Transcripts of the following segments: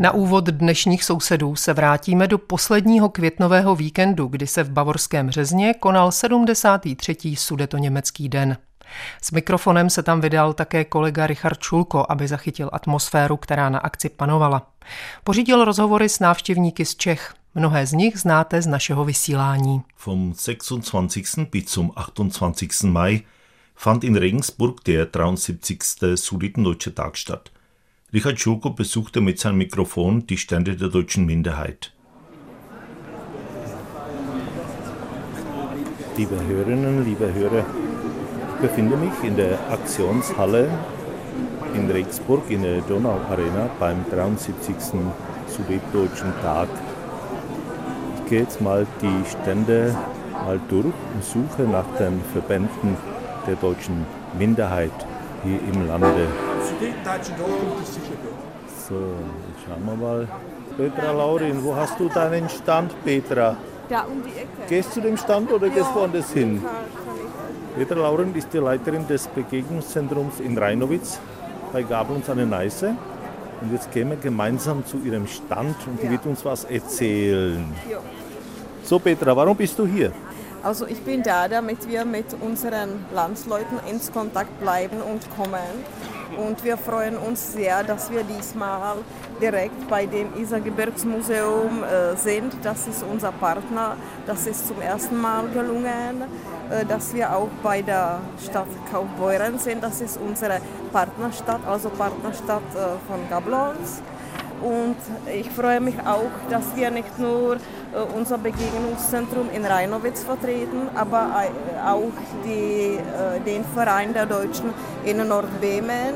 Na úvod dnešních sousedů se vrátíme do posledního květnového víkendu, kdy se v Bavorském řezně konal 73. sudetoněmecký den. S mikrofonem se tam vydal také kolega Richard Čulko, aby zachytil atmosféru, která na akci panovala. Pořídil rozhovory s návštěvníky z Čech. Mnohé z nich znáte z našeho vysílání. Vom 26. bis zum 28. Mai fand in Regensburg der 73. Sudetendeutsche Tag statt. Richard Schulko besuchte mit seinem Mikrofon die Stände der deutschen Minderheit. Liebe Hörerinnen, liebe Hörer, ich befinde mich in der Aktionshalle in Regensburg in der Donau Arena beim 73. Sudetdeutschen Tag. Ich gehe jetzt mal die Stände mal durch und suche nach den Verbänden der deutschen Minderheit hier im Lande. So, jetzt schauen wir mal. Petra Laurin, wo hast du deinen Stand, Petra? Da um die Ecke. Gehst du dem Stand oder gehst du woanders hin? Petra Lauren ist die Leiterin des Begegnungszentrums in Rheinowitz bei Gabelns an der Neiße. Und jetzt gehen wir gemeinsam zu ihrem Stand und die Ja. wird uns was erzählen. So Petra, warum bist du hier? Also ich bin da, damit wir mit unseren Landsleuten ins Kontakt bleiben und kommen. Und wir freuen uns sehr, dass wir diesmal direkt bei dem Isargebirgsmuseum äh, sind. Das ist unser Partner. Das ist zum ersten Mal gelungen, äh, dass wir auch bei der Stadt Kaufbeuren sind. Das ist unsere Partnerstadt, also Partnerstadt äh, von Gablons. Und ich freue mich auch, dass wir nicht nur äh, unser Begegnungszentrum in Rheinowitz vertreten, aber auch die, äh, den Verein der Deutschen in Nordbemen.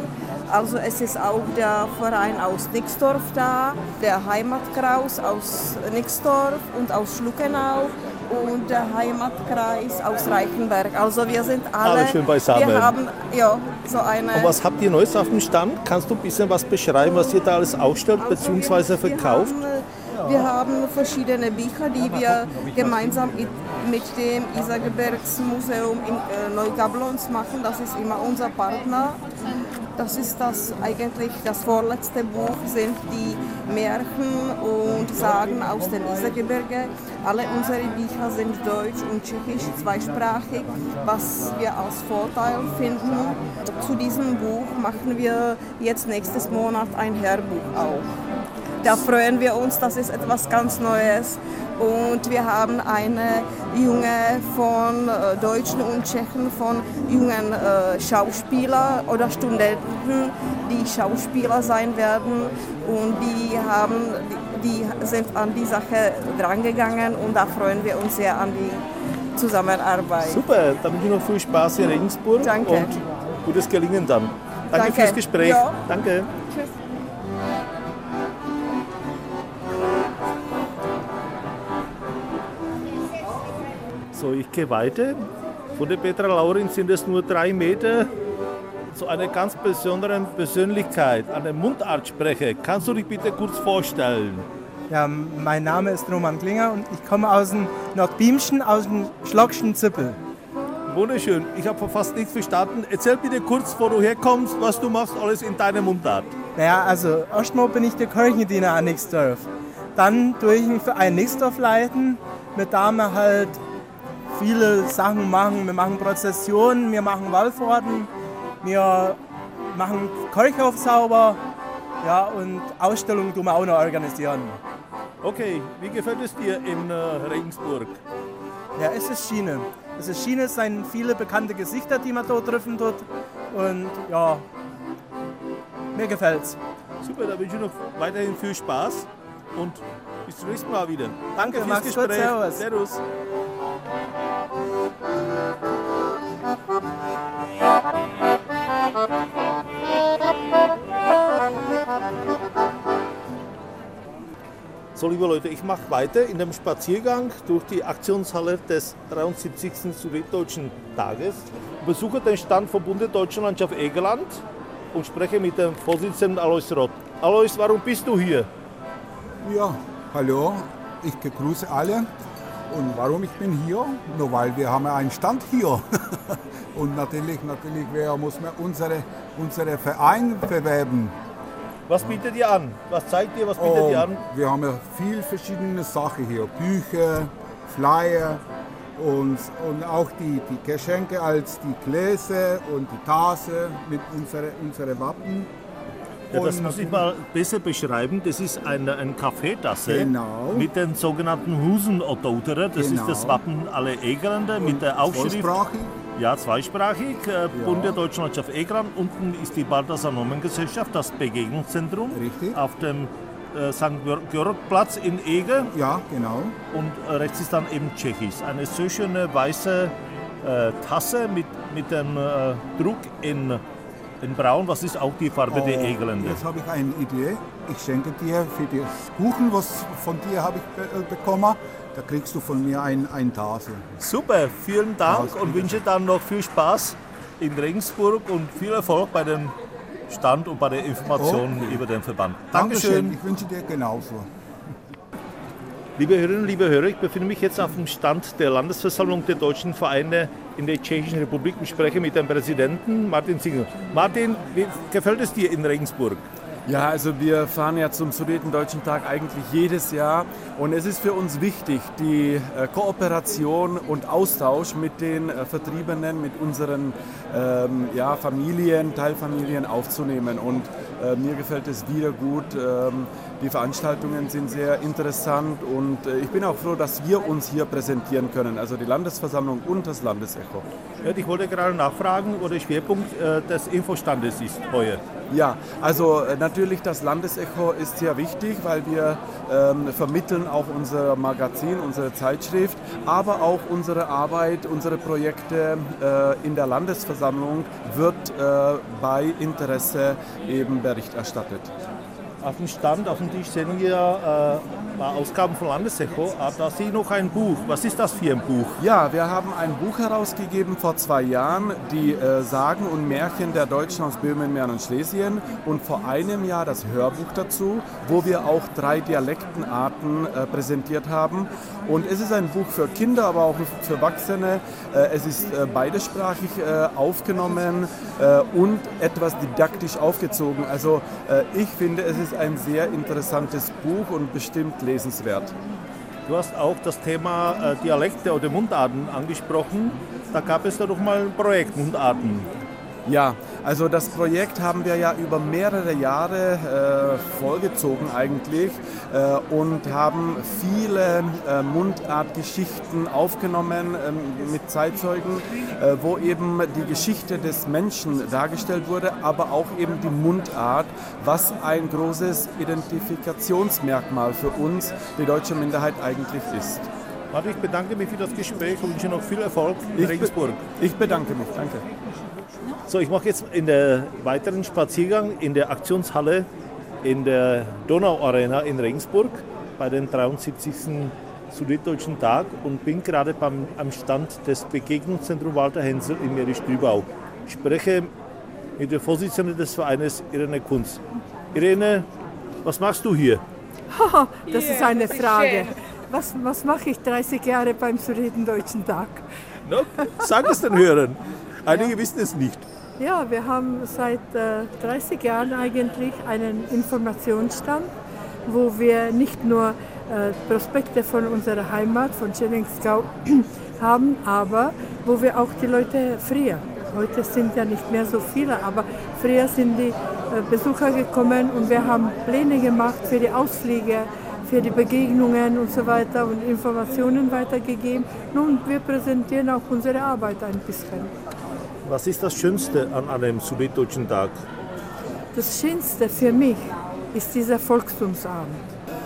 Also es ist auch der Verein aus Nixdorf da, der Heimatkreis aus Nixdorf und aus Schluckenau und der Heimatkreis aus Reichenberg. Also wir sind alle, Alle schön beisammen. Wir haben ja so eine Und was habt ihr Neues auf dem Stand? Kannst du ein bisschen was beschreiben, was ihr da alles ausstellt bzw. verkauft? Wir haben, wir haben verschiedene Bücher, die wir gemeinsam mit dem Isargebirgsmuseum in äh, Neugablons machen. Das ist immer unser Partner. Das ist das eigentlich das vorletzte Buch, sind die Märchen und Sagen aus dem Isergebirge. Alle unsere Bücher sind deutsch und tschechisch zweisprachig, was wir als Vorteil finden. Zu diesem Buch machen wir jetzt nächstes Monat ein Hörbuch auch. Da freuen wir uns, das ist etwas ganz Neues. Und wir haben eine junge von äh, Deutschen und Tschechen, von jungen äh, Schauspieler oder Studenten, die Schauspieler sein werden. Und die, haben, die, die sind an die Sache drangegangen und da freuen wir uns sehr an die Zusammenarbeit. Super, dann wünsche ich noch viel Spaß in Regensburg Danke. und gutes Gelingen dann. Danke, Danke. fürs Gespräch. Ja. Danke. Tschüss. So, ich gehe weiter. Von der Petra Laurin sind es nur drei Meter zu einer ganz besonderen Persönlichkeit, einem Mundartsprecher. Kannst du dich bitte kurz vorstellen? Ja, mein Name ist Roman Klinger und ich komme aus dem Nordbiemschen, aus dem Schlockschen Zippel. Wunderschön. Ich habe fast nichts verstanden. Erzähl bitte kurz, wo du herkommst, was du machst, alles in deinem Mundart. Naja, also erstmal bin ich der Kirchendiener an Nixdorf. Dann tue ich mich für ein Nixdorf leiten, mit da wir halt viele Sachen machen. Wir machen Prozessionen, wir machen Wallfahrten, wir machen Kirchhof sauber ja, und Ausstellungen tun wir auch noch organisieren. Okay, wie gefällt es dir in äh, Regensburg? Ja, es ist Schiene. Es ist Schiene, es sind viele bekannte Gesichter, die man dort treffen tut. Und ja, mir gefällt's. Super, da wünsche ich noch weiterhin viel Spaß und bis zum nächsten Mal wieder. Danke, fürs mach's gut, Gespräch. servus. servus. So, liebe Leute, ich mache weiter in dem Spaziergang durch die Aktionshalle des 73. Süddeutschen Tages, besuche den Stand vom Bunde Deutsche Landschaft Egerland und spreche mit dem Vorsitzenden Alois Rott. Alois, warum bist du hier? Ja, hallo, ich begrüße alle. Und warum ich bin hier? Nur weil wir haben einen Stand hier. und natürlich, natürlich wir muss man unsere, unsere Verein bewerben. Was bietet ihr an? Was zeigt ihr, was bietet ihr an? Wir haben ja viel verschiedene Sachen hier. Bücher, Flyer und, und auch die, die Geschenke als die Gläser und die Tasse mit unseren unsere Wappen. Ja, das muss ich mal besser beschreiben. Das ist eine, eine Kaffeetasse Genau. mit den sogenannten Husenottotere. Das ist Genau. das Wappen aller Egerländer mit der Aufschrift. Zweisprachig. Ja, zweisprachig. Äh, Bund der Deutschen Landschaft Egerland. Unten ist die Balthasar Gesellschaft, das Begegnungszentrum. Richtig. Auf dem äh, St. Georg-Platz in Eger. Ja, genau. Und äh, rechts ist dann eben Tschechisch. Eine sehr schöne weiße äh, Tasse mit, mit dem Druck in, in Braun. Was ist auch die Farbe der Oh, Egerländer? Jetzt habe ich eine Idee. Ich schenke dir für das Kuchen, was von dir habe ich äh, bekommen, da kriegst du von mir ein, ein Tasse. Super, vielen Dank und wünsche dann noch viel Spaß in Regensburg und viel Erfolg bei dem Stand und bei der Information Okay. über den Verband. Dankeschön. Dankeschön. Ich wünsche dir genauso. Liebe Hörerinnen, liebe Hörer, ich befinde mich jetzt auf dem Stand der Landesversammlung der deutschen Vereine in der Tschechischen Republik und spreche mit dem Präsidenten Martin Singel. Martin, wie gefällt es dir in Regensburg? Ja, also wir fahren ja zum Sudetendeutschen Tag eigentlich jedes Jahr und es ist für uns wichtig, die äh, Kooperation und Austausch mit den äh, Vertriebenen, mit unseren ähm, ja, Familien, Teilfamilien aufzunehmen und äh, mir gefällt es wieder gut. Ähm, die Veranstaltungen sind sehr interessant und äh, ich bin auch froh, dass wir uns hier präsentieren können, also die Landesversammlung und das Landesecho. Ich wollte gerade nachfragen, wo der Schwerpunkt äh, des Infostandes ist heuer. Ja, also äh, natürlich das Landesecho ist sehr wichtig, weil wir ähm, vermitteln auch unser Magazin, unsere Zeitschrift, aber auch unsere Arbeit, unsere Projekte äh, in der Landesversammlung wird äh, bei Interesse eben Bericht erstattet. Auf dem Stand, auf dem Tisch sehen wir äh, Ausgaben von Landesecho, aber da sehe ich noch ein Buch. Was ist das für ein Buch? Ja, wir haben ein Buch herausgegeben vor zwei Jahren, die äh, Sagen und Märchen der Deutschen aus Böhmen, Mähren und Schlesien und vor einem Jahr das Hörbuch dazu, wo wir auch drei Dialektenarten äh, präsentiert haben. Und es ist ein Buch für Kinder, aber auch für Erwachsene. Äh, es ist äh, beidesprachig äh, aufgenommen und etwas didaktisch aufgezogen. Also ich finde, es ist ein sehr interessantes Buch und bestimmt lesenswert. Du hast auch das Thema äh, Dialekte oder Mundarten angesprochen. Da gab es da doch mal ein Projekt Mundarten. Ja, also das Projekt haben wir ja über mehrere Jahre äh, vorgezogen eigentlich äh, und haben viele äh, Mundartgeschichten aufgenommen ähm, mit Zeitzeugen, äh, wo eben die Geschichte des Menschen dargestellt wurde, aber auch eben die Mundart, was ein großes Identifikationsmerkmal für uns, die deutsche Minderheit eigentlich ist. Warte, ich bedanke mich für das Gespräch und wünsche noch viel Erfolg in Ich be- Regensburg. Ich bedanke mich, danke. So, ich mache jetzt in der weiteren Spaziergang in der Aktionshalle in der Donauarena in Regensburg bei den 73. Süddeutschen Tag und bin gerade beim, am Stand des Begegnungszentrums Walter Hensel in Merisch-Dübau. Ich spreche mit der Vorsitzenden des Vereines Irene Kunz. Irene, was machst du hier? Das ist eine Frage. Was, was mache ich 30 Jahre beim Sudetendeutschen Tag? No, sag es den Hörern. Einige wissen es nicht. Ja, wir haben seit äh, 30 Jahren eigentlich einen Informationsstand, wo wir nicht nur äh, Prospekte von unserer Heimat, von Schillingsgau, haben, aber wo wir auch die Leute früher, heute sind ja nicht mehr so viele, aber früher sind die äh, Besucher gekommen und wir haben Pläne gemacht für die Ausflüge, für die Begegnungen und so weiter und Informationen weitergegeben. Nun, wir präsentieren auch unsere Arbeit ein bisschen. Was ist das Schönste an einem Süddeutschen Tag? Das Schönste für mich ist dieser Volkstumsabend.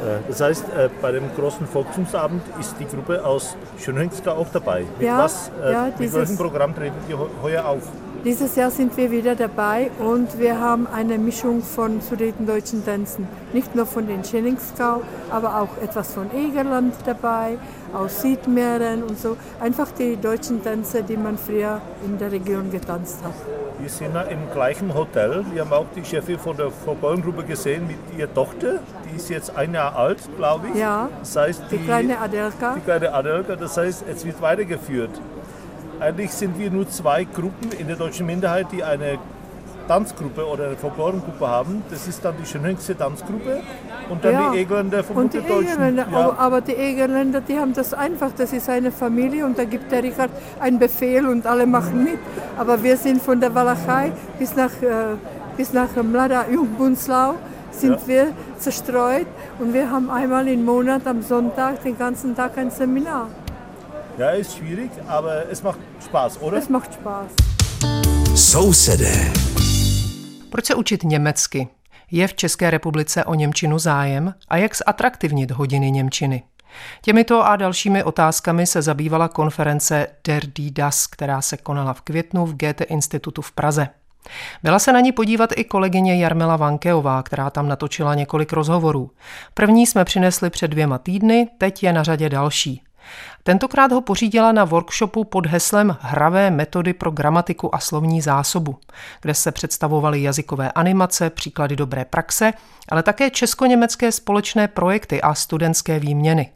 Äh, das heißt, äh, bei dem großen Volksumsabend ist die Gruppe aus Schönhengska auch dabei. Mit, Ja, was, äh, ja, mit dieses- welchem Programm treten die heu- heuer auf? Dieses Jahr sind wir wieder dabei und wir haben eine Mischung von sudetendeutschen Tänzen. Nicht nur von den Schillingsgau, aber auch etwas von Egerland dabei, aus Südmähren und so. Einfach die deutschen Tänze, die man früher in der Region getanzt hat. Wir sind ja im gleichen Hotel. Wir haben auch die Chefin von der Vorbeuengruppe gesehen mit ihrer Tochter. Die ist jetzt ein Jahr alt, glaube ich. Ja, Das heißt, die kleine Adelka. die kleine Adelka, das heißt, es wird weitergeführt. Eigentlich sind wir nur zwei Gruppen in der deutschen Minderheit, die eine Tanzgruppe oder eine Folklorengruppe haben. Das ist dann die Schönhengste Tanzgruppe und dann Ja. die Egländer vom Und die. Egerländer, Ja. aber, aber die Egerländer, die haben das einfach, das ist eine Familie und da gibt der Richard einen Befehl und alle machen mit. Aber wir sind von der Walachei bis nach, äh, bis nach Mlada Jungbunzlau sind Ja. wir zerstreut und wir haben einmal im Monat am Sonntag den ganzen Tag ein Seminar. Ja, ist schwierig, aber es macht Spaß, oder? Das macht Spaß. Sousedé. Proč se učit německy? Je v České republice o Němčinu zájem a jak zatraktivnit hodiny Němčiny? Těmito a dalšími otázkami se zabývala konference Der Die Das, která se konala v květnu v Goethe institutu v Praze. Byla se na ní podívat i kolegyně Jarmila Vankeová, která tam natočila několik rozhovorů. První jsme přinesli před dvěma týdny, teď je na řadě další. Tentokrát ho pořídila na workshopu pod heslem Hravé metody pro gramatiku a slovní zásobu, kde se představovaly jazykové animace, příklady dobré praxe, ale také česko-německé společné projekty a studentské výměny.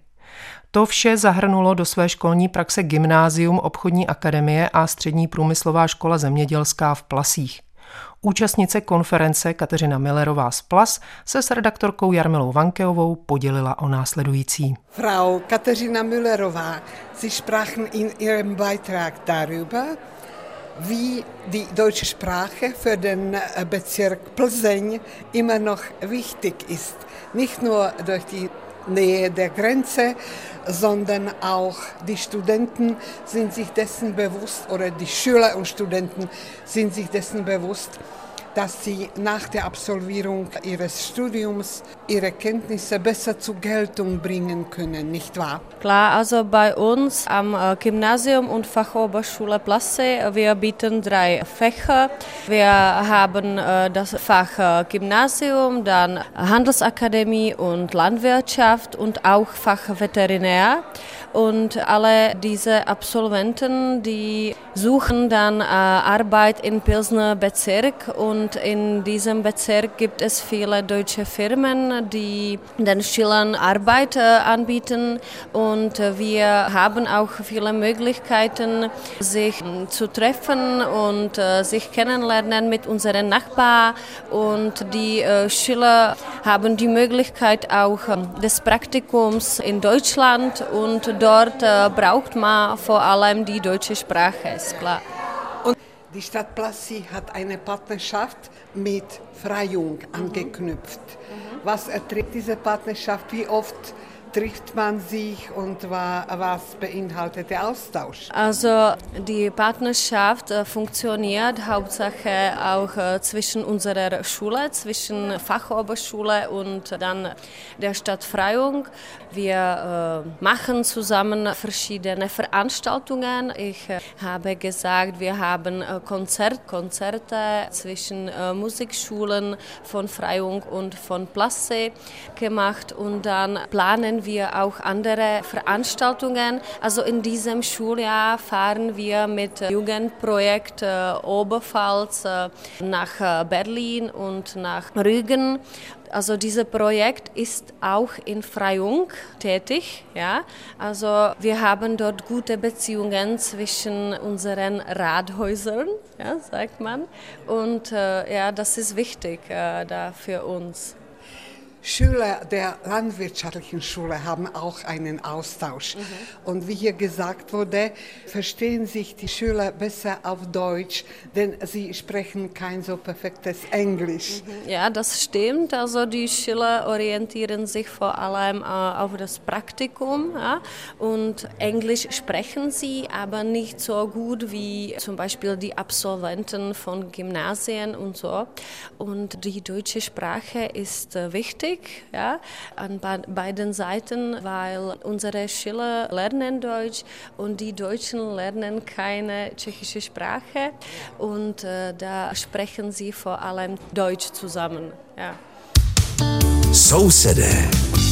To vše zahrnulo do své školní praxe Gymnázium obchodní akademie a Střední průmyslová škola zemědělská v Plasích. Účastnice konference Kateřina Millerová z Plas se s redaktorkou Jarmilou Vankeovou podělila o následující. Frau Katharina Müllerová, Sie sprachen in Ihrem Beitrag darüber, wie die deutsche Sprache für den äh, Bezirk Plzeň immer noch wichtig ist. Nicht nur durch die Nähe der Grenze, sondern auch die Studenten sind sich dessen bewusst, oder die Schüler und Studenten sind sich dessen bewusst, dass sie nach der Absolvierung ihres Studiums ihre Kenntnisse besser zur Geltung bringen können, nicht wahr? Klar, also bei uns am äh, Gymnasium und Fachoberschule Plasse, äh, wir bieten drei Fächer. Wir haben äh, das Fach Gymnasium, dann Handelsakademie und Landwirtschaft und auch Fach Veterinär. Und alle diese Absolventen, die suchen dann äh, Arbeit im Pilsner Bezirk und in diesem Bezirk gibt es viele deutsche Firmen, die den Schülern Arbeit äh, anbieten und wir haben auch viele Möglichkeiten, sich äh, zu treffen und äh, sich kennenlernen mit unseren Nachbarn und die äh, Schüler haben die Möglichkeit auch äh, des Praktikums in Deutschland und dort äh, braucht man vor allem die deutsche Sprache, ist klar. Die Stadt Plassi hat eine Partnerschaft mit Freyung angeknüpft. Was erträgt diese Partnerschaft? Wie oft trifft man sich und wa- was beinhaltet der Austausch? Also die Partnerschaft äh, funktioniert Hauptsache auch äh, zwischen unserer Schule, zwischen Fachoberschule und dann der Stadt Freyung. Wir äh, machen zusammen verschiedene Veranstaltungen. Ich habe gesagt, wir haben Konzert, Konzerte zwischen Musikschulen von Freyung und von Plasse gemacht und dann planen wir auch andere Veranstaltungen. Also in diesem Schuljahr fahren wir mit äh, Jugendprojekt äh, Oberpfalz äh, nach Berlin und nach Rügen. Also dieses Projekt ist auch in Freyung tätig. Ja? Also wir haben dort gute Beziehungen zwischen unseren Rathäusern, ja, sagt man. Und äh, ja, das ist wichtig äh, da für uns. Schüler der landwirtschaftlichen Schule haben auch einen Austausch. Und wie hier gesagt wurde, verstehen sich die Schüler besser auf Deutsch, denn sie sprechen kein so perfektes Englisch. Ja, das stimmt. Also die Schüler orientieren sich vor allem äh, auf das Praktikum ja? und Englisch sprechen sie, aber nicht so gut wie zum Beispiel die Absolventen von Gymnasien und so. Und die deutsche Sprache ist äh, wichtig schwierig ja, an beiden Seiten, weil unsere Schüler lernen Deutsch und die Deutschen lernen keine tschechische Sprache und äh, da sprechen sie vor allem Deutsch zusammen. Ja. So City.